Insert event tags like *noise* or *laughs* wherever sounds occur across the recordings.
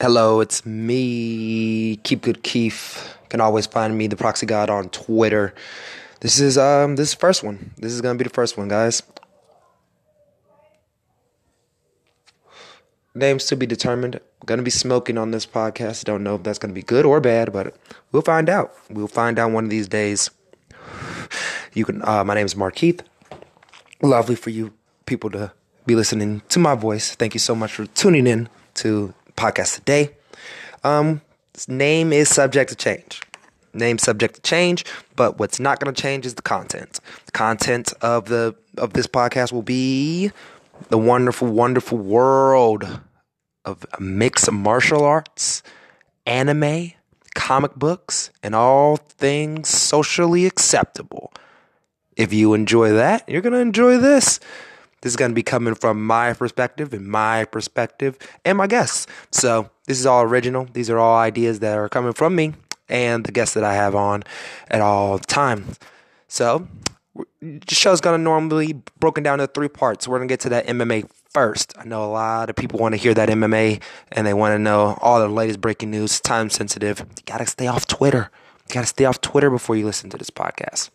Hello, it's me, Keep Good Keith. You can always find me, the Proxy God, on Twitter. This is um this is first one. This is gonna be the first one, guys. Names to be determined. gonna be smoking on this podcast. Don't know if that's gonna be good or bad, but we'll find out. We'll find out one of these days. You can. Uh, my name is Mark Keith. Lovely for you people to be listening to my voice. Thank you so much for tuning in to podcast today. Um, name is subject to change. Name subject to change, but what's not going to change is the content. The content of the of this podcast will be the wonderful, wonderful world of mixed martial arts, anime, comic books, and all things socially acceptable. If you enjoy that, you're going to enjoy this. This is going to be coming from my perspective and my perspective and my guests. So this is all original. These are all ideas that are coming from me and the guests that I have on at all times. So the show's going to normally broken down into three parts. We're going to get to that MMA first. I know a lot of people want to hear that MMA and they want to know all the latest breaking news, time sensitive. You got to stay off Twitter. You got to stay off Twitter before you listen to this podcast.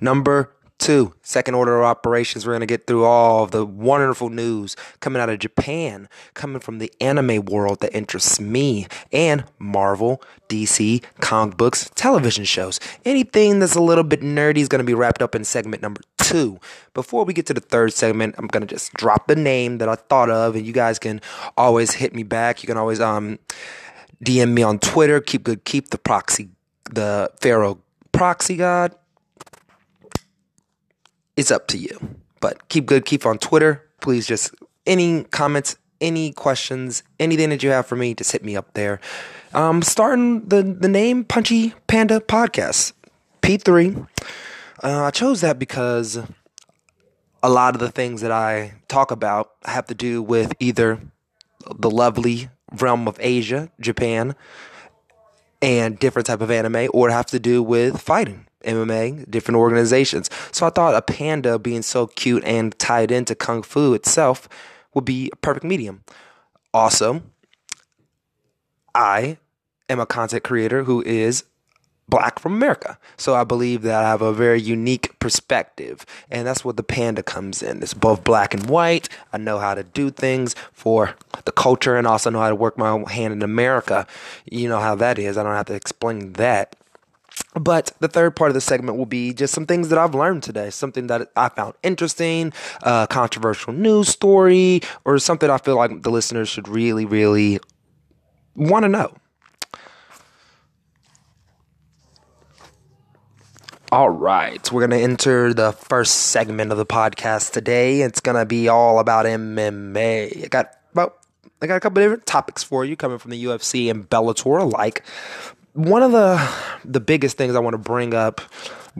Number Two, second order of operations, we're going to get through all the wonderful news coming out of Japan, coming from the anime world that interests me, and Marvel, DC, comic books, television shows. Anything that's a little bit nerdy is going to be wrapped up in segment number two. Before we get to the third segment, I'm going to just drop the name that I thought of, and you guys can always hit me back. You can always um, DM me on Twitter. Keep good, keep the proxy, the Pharaoh proxy god it's up to you. But keep good, keep on Twitter. Please just any comments, any questions, anything that you have for me, just hit me up there. Um, starting the the name Punchy Panda Podcast, P three. Uh, I chose that because a lot of the things that I talk about have to do with either the lovely realm of Asia, Japan, and different type of anime, or have to do with fighting. MMA, different organizations. So I thought a panda being so cute and tied into Kung Fu itself would be a perfect medium. Also, I am a content creator who is black from America. So I believe that I have a very unique perspective. And that's what the panda comes in. It's both black and white. I know how to do things for the culture and also know how to work my own hand in America. You know how that is. I don't have to explain that. But the third part of the segment will be just some things that I've learned today, something that I found interesting, a controversial news story, or something I feel like the listeners should really, really want to know. All right, we're going to enter the first segment of the podcast today. It's going to be all about MMA. I got about I got a couple different topics for you coming from the UFC and Bellator alike one of the the biggest things I want to bring up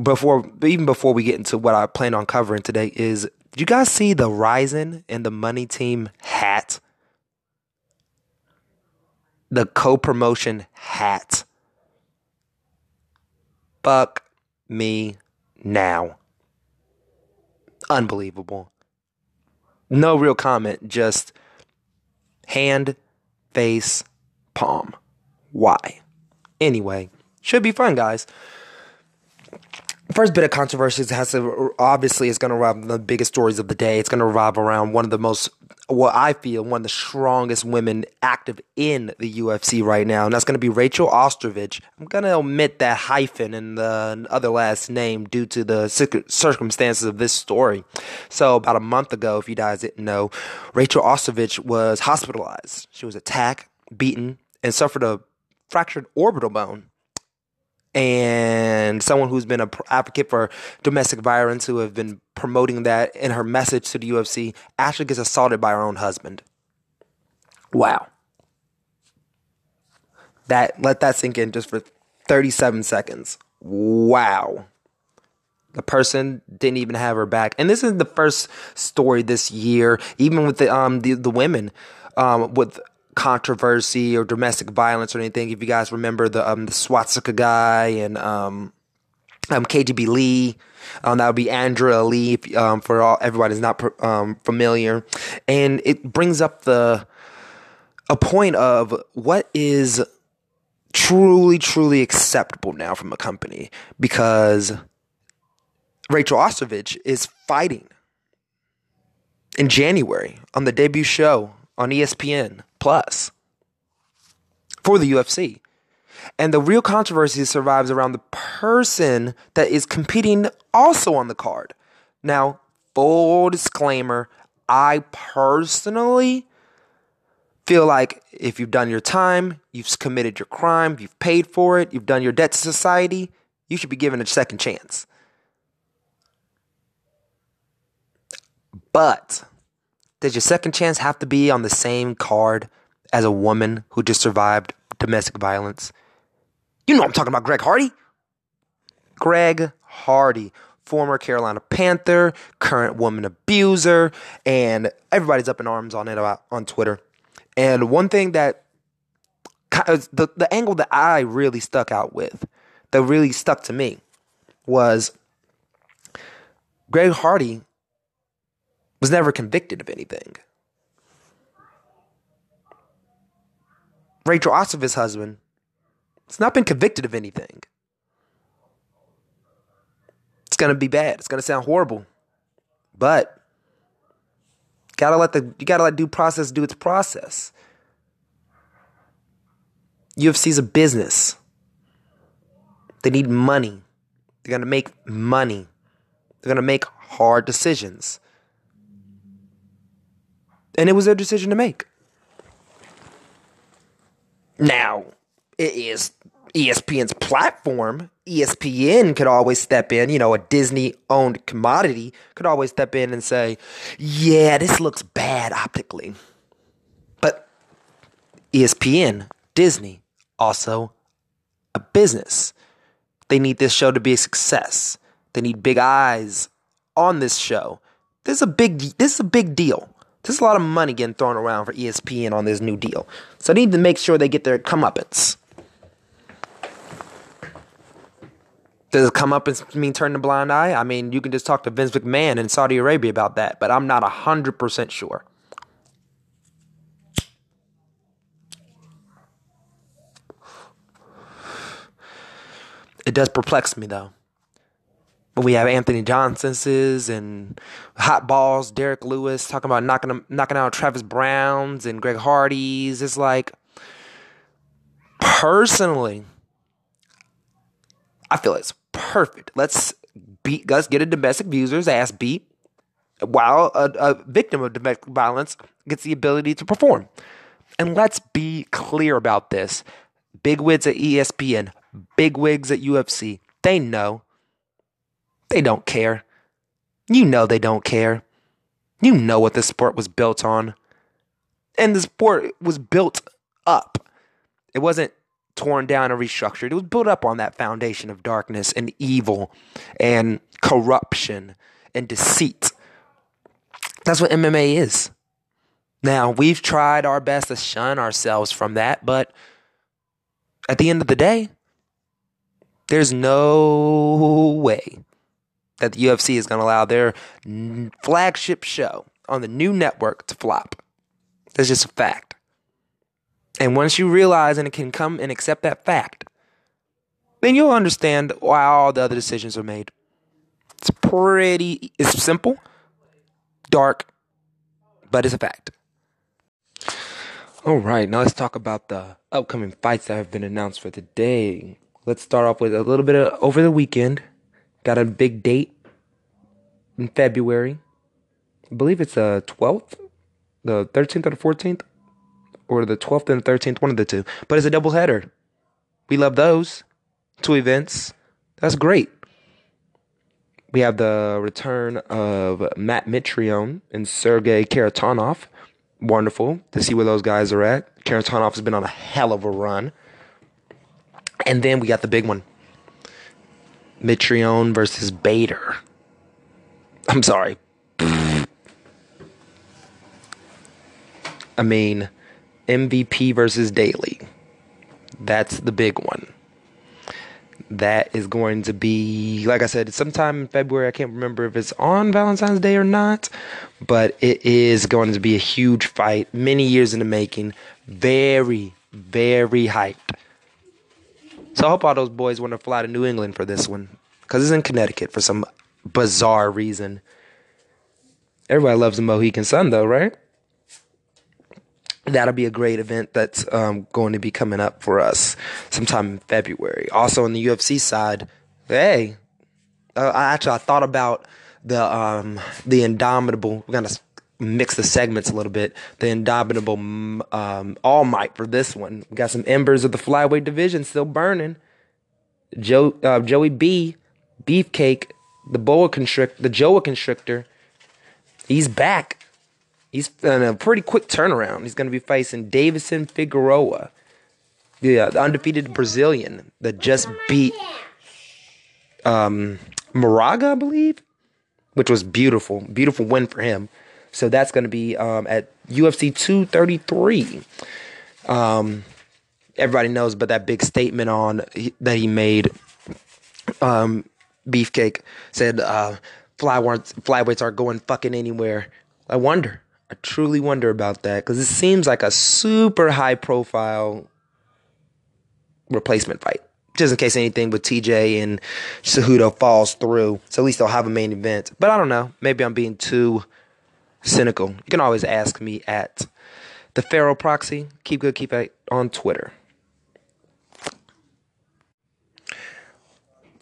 before even before we get into what I plan on covering today is did you guys see the Rizin and the Money Team hat? The co-promotion hat. Fuck me now. Unbelievable. No real comment, just hand, face, palm. Why? Anyway, should be fun, guys. First bit of controversy has to obviously is going to revolve the biggest stories of the day. It's going to revolve around one of the most what I feel one of the strongest women active in the UFC right now, and that's going to be Rachel Ostovich. I'm going to omit that hyphen in the other last name due to the circumstances of this story. So, about a month ago, if you guys didn't know, Rachel Ostovich was hospitalized. She was attacked, beaten, and suffered a fractured orbital bone and someone who's been an advocate for domestic violence who have been promoting that in her message to the UFC actually gets assaulted by her own husband. Wow. That let that sink in just for 37 seconds. Wow. The person didn't even have her back. And this is the first story this year, even with the um the, the women um with controversy or domestic violence or anything. If you guys remember the um, the Swastika guy and um, um, KGB Lee, um, that would be Andrea Lee um, for all everybody is not um, familiar, and it brings up the a point of what is truly, truly acceptable now from a company because Rachel Ostovich is fighting in January on the debut show on ESPN Plus for the UFC. And the real controversy survives around the person that is competing also on the card. Now, full disclaimer, I personally feel like if you've done your time, you've committed your crime, you've paid for it, you've done your debt to society, you should be given a second chance. But does your second chance have to be on the same card as a woman who just survived domestic violence? You know I'm talking about Greg Hardy. Greg Hardy, former Carolina Panther, current woman abuser, and everybody's up in arms on it on Twitter. And one thing that uh, the the angle that I really stuck out with, that really stuck to me, was Greg Hardy was never convicted of anything. Rachel Ostovich's husband has not been convicted of anything. It's gonna be bad. It's gonna sound horrible, but gotta let the you gotta let due process do its process. UFC's a business. They need money. They're gonna make money. They're gonna make hard decisions. And it was their decision to make. Now, it is ESPN's platform. ESPN could always step in, you know, a Disney owned commodity could always step in and say, yeah, this looks bad optically. But ESPN, Disney, also a business. They need this show to be a success. They need big eyes on this show. This is a big this is a big deal. There's a lot of money getting thrown around for ESPN on this new deal. So they need to make sure they get their comeuppance. Does it come up and mean turn a blind eye? I mean, you can just talk to Vince McMahon in Saudi Arabia about that, but I'm not 100% sure. It does perplex me though we have Anthony Johnson's and hot balls, Derrick Lewis talking about knocking knocking out Travis Browns and Greg Hardy's. It's like personally, I feel it's perfect. Let's beat, let's get a domestic abuser's ass beat while a, a victim of domestic violence gets the ability to perform. And let's be clear about this. Big wigs at ESPN, big wigs at UFC, they know they don't care. You know they don't care. You know what this sport was built on. And the sport was built up. It wasn't torn down or restructured. It was built up on that foundation of darkness and evil and corruption and deceit. That's what MMA is. Now, we've tried our best to shun ourselves from that, but at the end of the day, there's no way that the UFC is going to allow their flagship show on the new network to flop. That's just a fact. And once you realize and can come and accept that fact, then you'll understand why all the other decisions are made. It's pretty, it's simple, dark, but it's a fact. All right, now let's talk about the upcoming fights that have been announced for today. Let's start off with a little bit of over the weekend. Got a big date in February. I believe it's the 12th, the 13th or the 14th, or the 12th and the 13th, one of the two. But it's a double header. We love those two events. That's great. We have the return of Matt Mitrione and Sergey Kharitonov. Wonderful to see where those guys are at. Kharitonov has been on a hell of a run. And then we got the big one Mitrione versus Bader. I'm sorry. I mean, MVP versus Daley. That's the big one. That is going to be, like I said, sometime in February. I can't remember if it's on Valentine's Day or not, but it is going to be a huge fight. Many years in the making. Very, very hyped. So I hope all those boys want to fly to New England for this one because it's in Connecticut for some bizarre reason. Everybody loves the Mohegan Sun, though, right? That'll be a great event that's um, going to be coming up for us sometime in February. Also, on the UFC side, hey, uh, I actually I thought about the um, the indomitable. We're gonna mix the segments a little bit. The indomitable um, All Might for this one. We got some embers of the flyweight division still burning. Joe uh, Joey B, Beefcake, the boa constrict, the Joa constrictor. He's back. He's in a pretty quick turnaround. He's going to be facing Deiveson Figueroa, yeah, the undefeated Brazilian that just beat um, Moraga, I believe, which was beautiful, beautiful win for him. So that's going to be um, at UFC 233. Um, everybody knows about that big statement on that he made. Um, Beefcake said uh, flyweights flyweights aren't going fucking anywhere. I wonder. I truly wonder about that because it seems like a super high profile replacement fight. Just in case anything with TJ and Cejudo falls through. So at least they'll have a main event. But I don't know. Maybe I'm being too cynical. You can always ask me at the Pharaoh Proxy. Keep good, keep it on Twitter.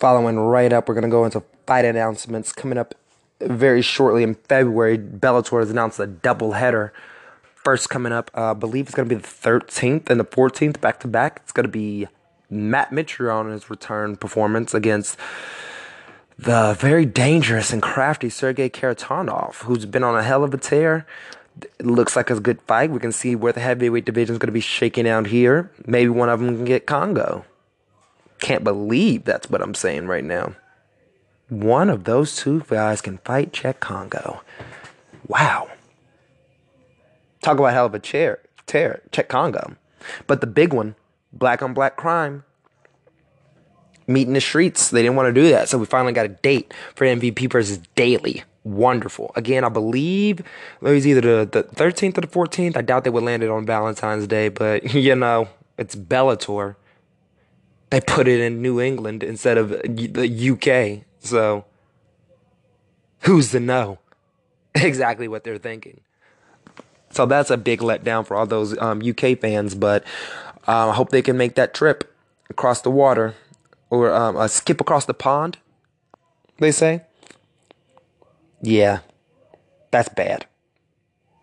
Following right up, we're going to go into fight announcements coming up very shortly in February. Bellator has announced a double header. First coming up, uh, I believe it's going to be the 13th and the 14th back to back. It's going to be Matt Mitrione on his return performance against the very dangerous and crafty Sergey Kharitonov, who's been on a hell of a tear. It looks like a good fight. We can see where the heavyweight division is going to be shaking out here. Maybe one of them can get Kongo. Can't believe that's what I'm saying right now. One of those two guys can fight Cheick Kongo. Wow. Talk about hell of a chair, tear, Cheick Kongo. But the big one, black on black crime, meet in the streets. They didn't want to do that. So we finally got a date for MVP versus Daley. Wonderful. Again, I believe it was either the, the 13th or the 14th. I doubt they would land it on Valentine's Day, but *laughs* you know, it's Bellator. They put it in New England instead of the UK. So who's to know *laughs* exactly what they're thinking? So that's a big letdown for all those um, UK fans, but uh, I hope they can make that trip across the water or um, a skip across the pond, they say. Yeah, that's bad.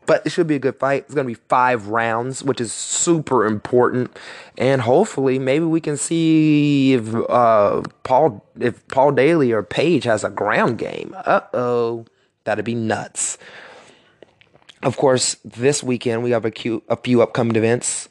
But it should be a good fight. It's going to be five rounds, which is super important. And hopefully, maybe we can see if uh, Paul if Paul Daley or Page has a ground game. Uh oh, that'd be nuts. Of course, this weekend we have a, few, a few upcoming events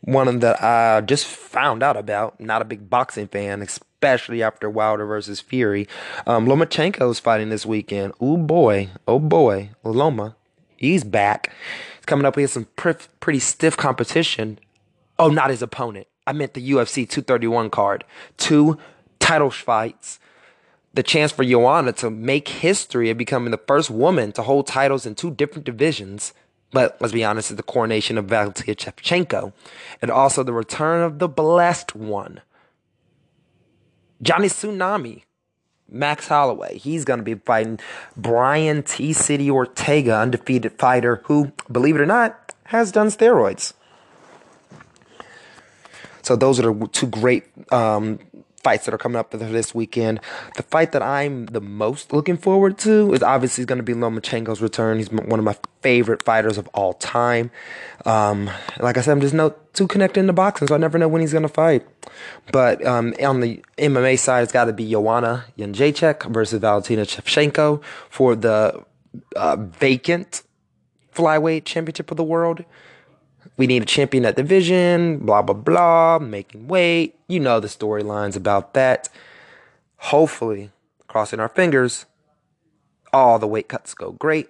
one of that I just found out about. Not a big boxing fan, especially after Wilder versus Fury. Um, Lomachenko is fighting this weekend. Oh boy, oh boy, Loma, he's back. He's coming up against some pr- pretty stiff competition. Oh, not his opponent. I meant the UFC 231 card. Two title fights. The chance for Joanna to make history of becoming the first woman to hold titles in two different divisions but let's be honest, it's the coronation of Valentina Shevchenko and also the return of the blessed one. Johnny Tsunami, Max Holloway. He's going to be fighting Brian T. City Ortega, undefeated fighter who, believe it or not, has done steroids. So those are the two great um, fights that are coming up this weekend. The fight that I'm the most looking forward to is obviously going to be Lomachenko's return. He's one of my favorite fighters of all time. Um, like I said, I'm just no too connected in the boxing, so I never know when he's going to fight. But um, on the MMA side, it's got to be Joanna Jędrzejczyk versus Valentina Shevchenko for the uh, vacant flyweight championship of the world. We need a champion at division, blah, blah, blah, making weight. You know the storylines about that. Hopefully, crossing our fingers, all the weight cuts go great.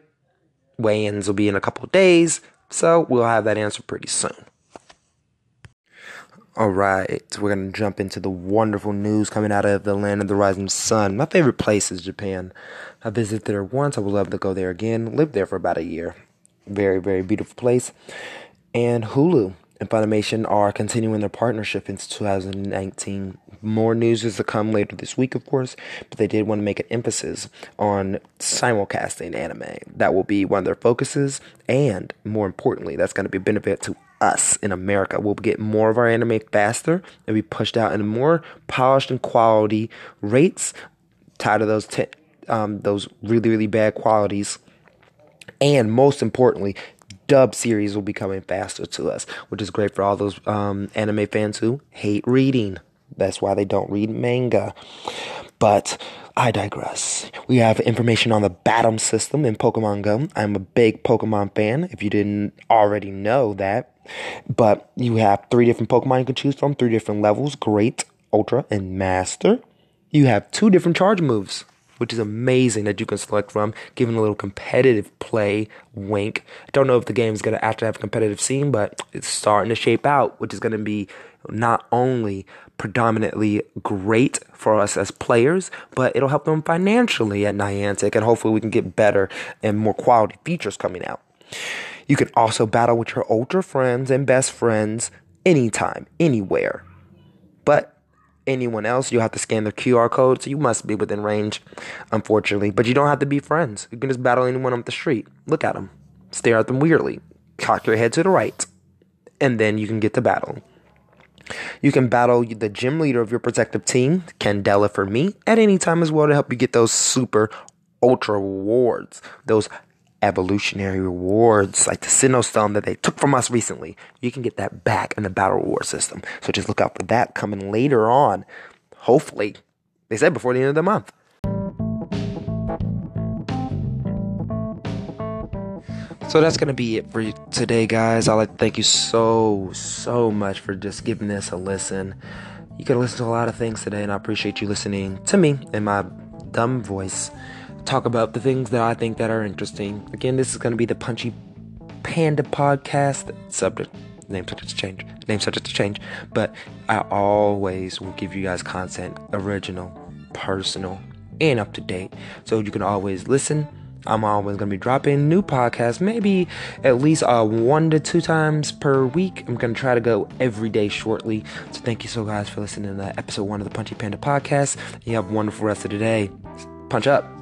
Weigh ins will be in a couple days, so we'll have that answer pretty soon. All right, we're gonna jump into the wonderful news coming out of the land of the rising sun. My favorite place is Japan. I visited there once. I would love to go there again. Lived there for about a year. Very, very beautiful place. And Hulu and Funimation are continuing their partnership into 2019. More news is to come later this week, of course, but they did want to make an emphasis on simulcasting anime. That will be one of their focuses, and more importantly, that's going to be a benefit to us in America. We'll get more of our anime faster and be pushed out in more polished and quality rates, tied to those um, those really really bad qualities. And most importantly, dub series will be coming faster to us, which is great for all those um, anime fans who hate reading. That's why they don't read manga. But I digress. We have information on the Battle system in Pokemon Go. I'm a big Pokemon fan, if you didn't already know that. But you have three different Pokemon you can choose from, three different levels Great, Ultra, and Master. You have two different charge moves, which is amazing that you can select from, giving a little competitive play wink. I don't know if the game is going to actually have a competitive scene, but it's starting to shape out, which is going to be not only predominantly great for us as players, but it'll help them financially at Niantic, and hopefully we can get better and more quality features coming out. You can also battle with your older friends and best friends anytime, anywhere. But anyone else, you have to scan the QR code, so you must be within range, unfortunately. But you don't have to be friends. You can just battle anyone on the street. Look at them, stare at them weirdly, cock your head to the right, and then you can get to battle. You can battle the gym leader of your protective team, Candela for me, at any time as well to help you get those super ultra rewards, those evolutionary rewards like the Sinnoh Stone that they took from us recently. You can get that back in the battle reward system. So just look out for that coming later on. Hopefully, they said before the end of the month. So that's going to be it for today, guys. I'd like to thank you so, so much for just giving this a listen. You could listen to a lot of things today, and I appreciate you listening to me in my dumb voice talk about the things that I think that are interesting. Again, this is going to be the Punchy Panda podcast. Subject name subject to change. Name subject to change. But I always will give you guys content original, personal, and up to date. So you can always listen. I'm always going to be dropping new podcasts, maybe at least uh, one to two times per week. I'm going to try to go every day shortly. So thank you so guys for listening to episode one of the Punchy Panda podcast. You have a wonderful rest of the day. Punch up.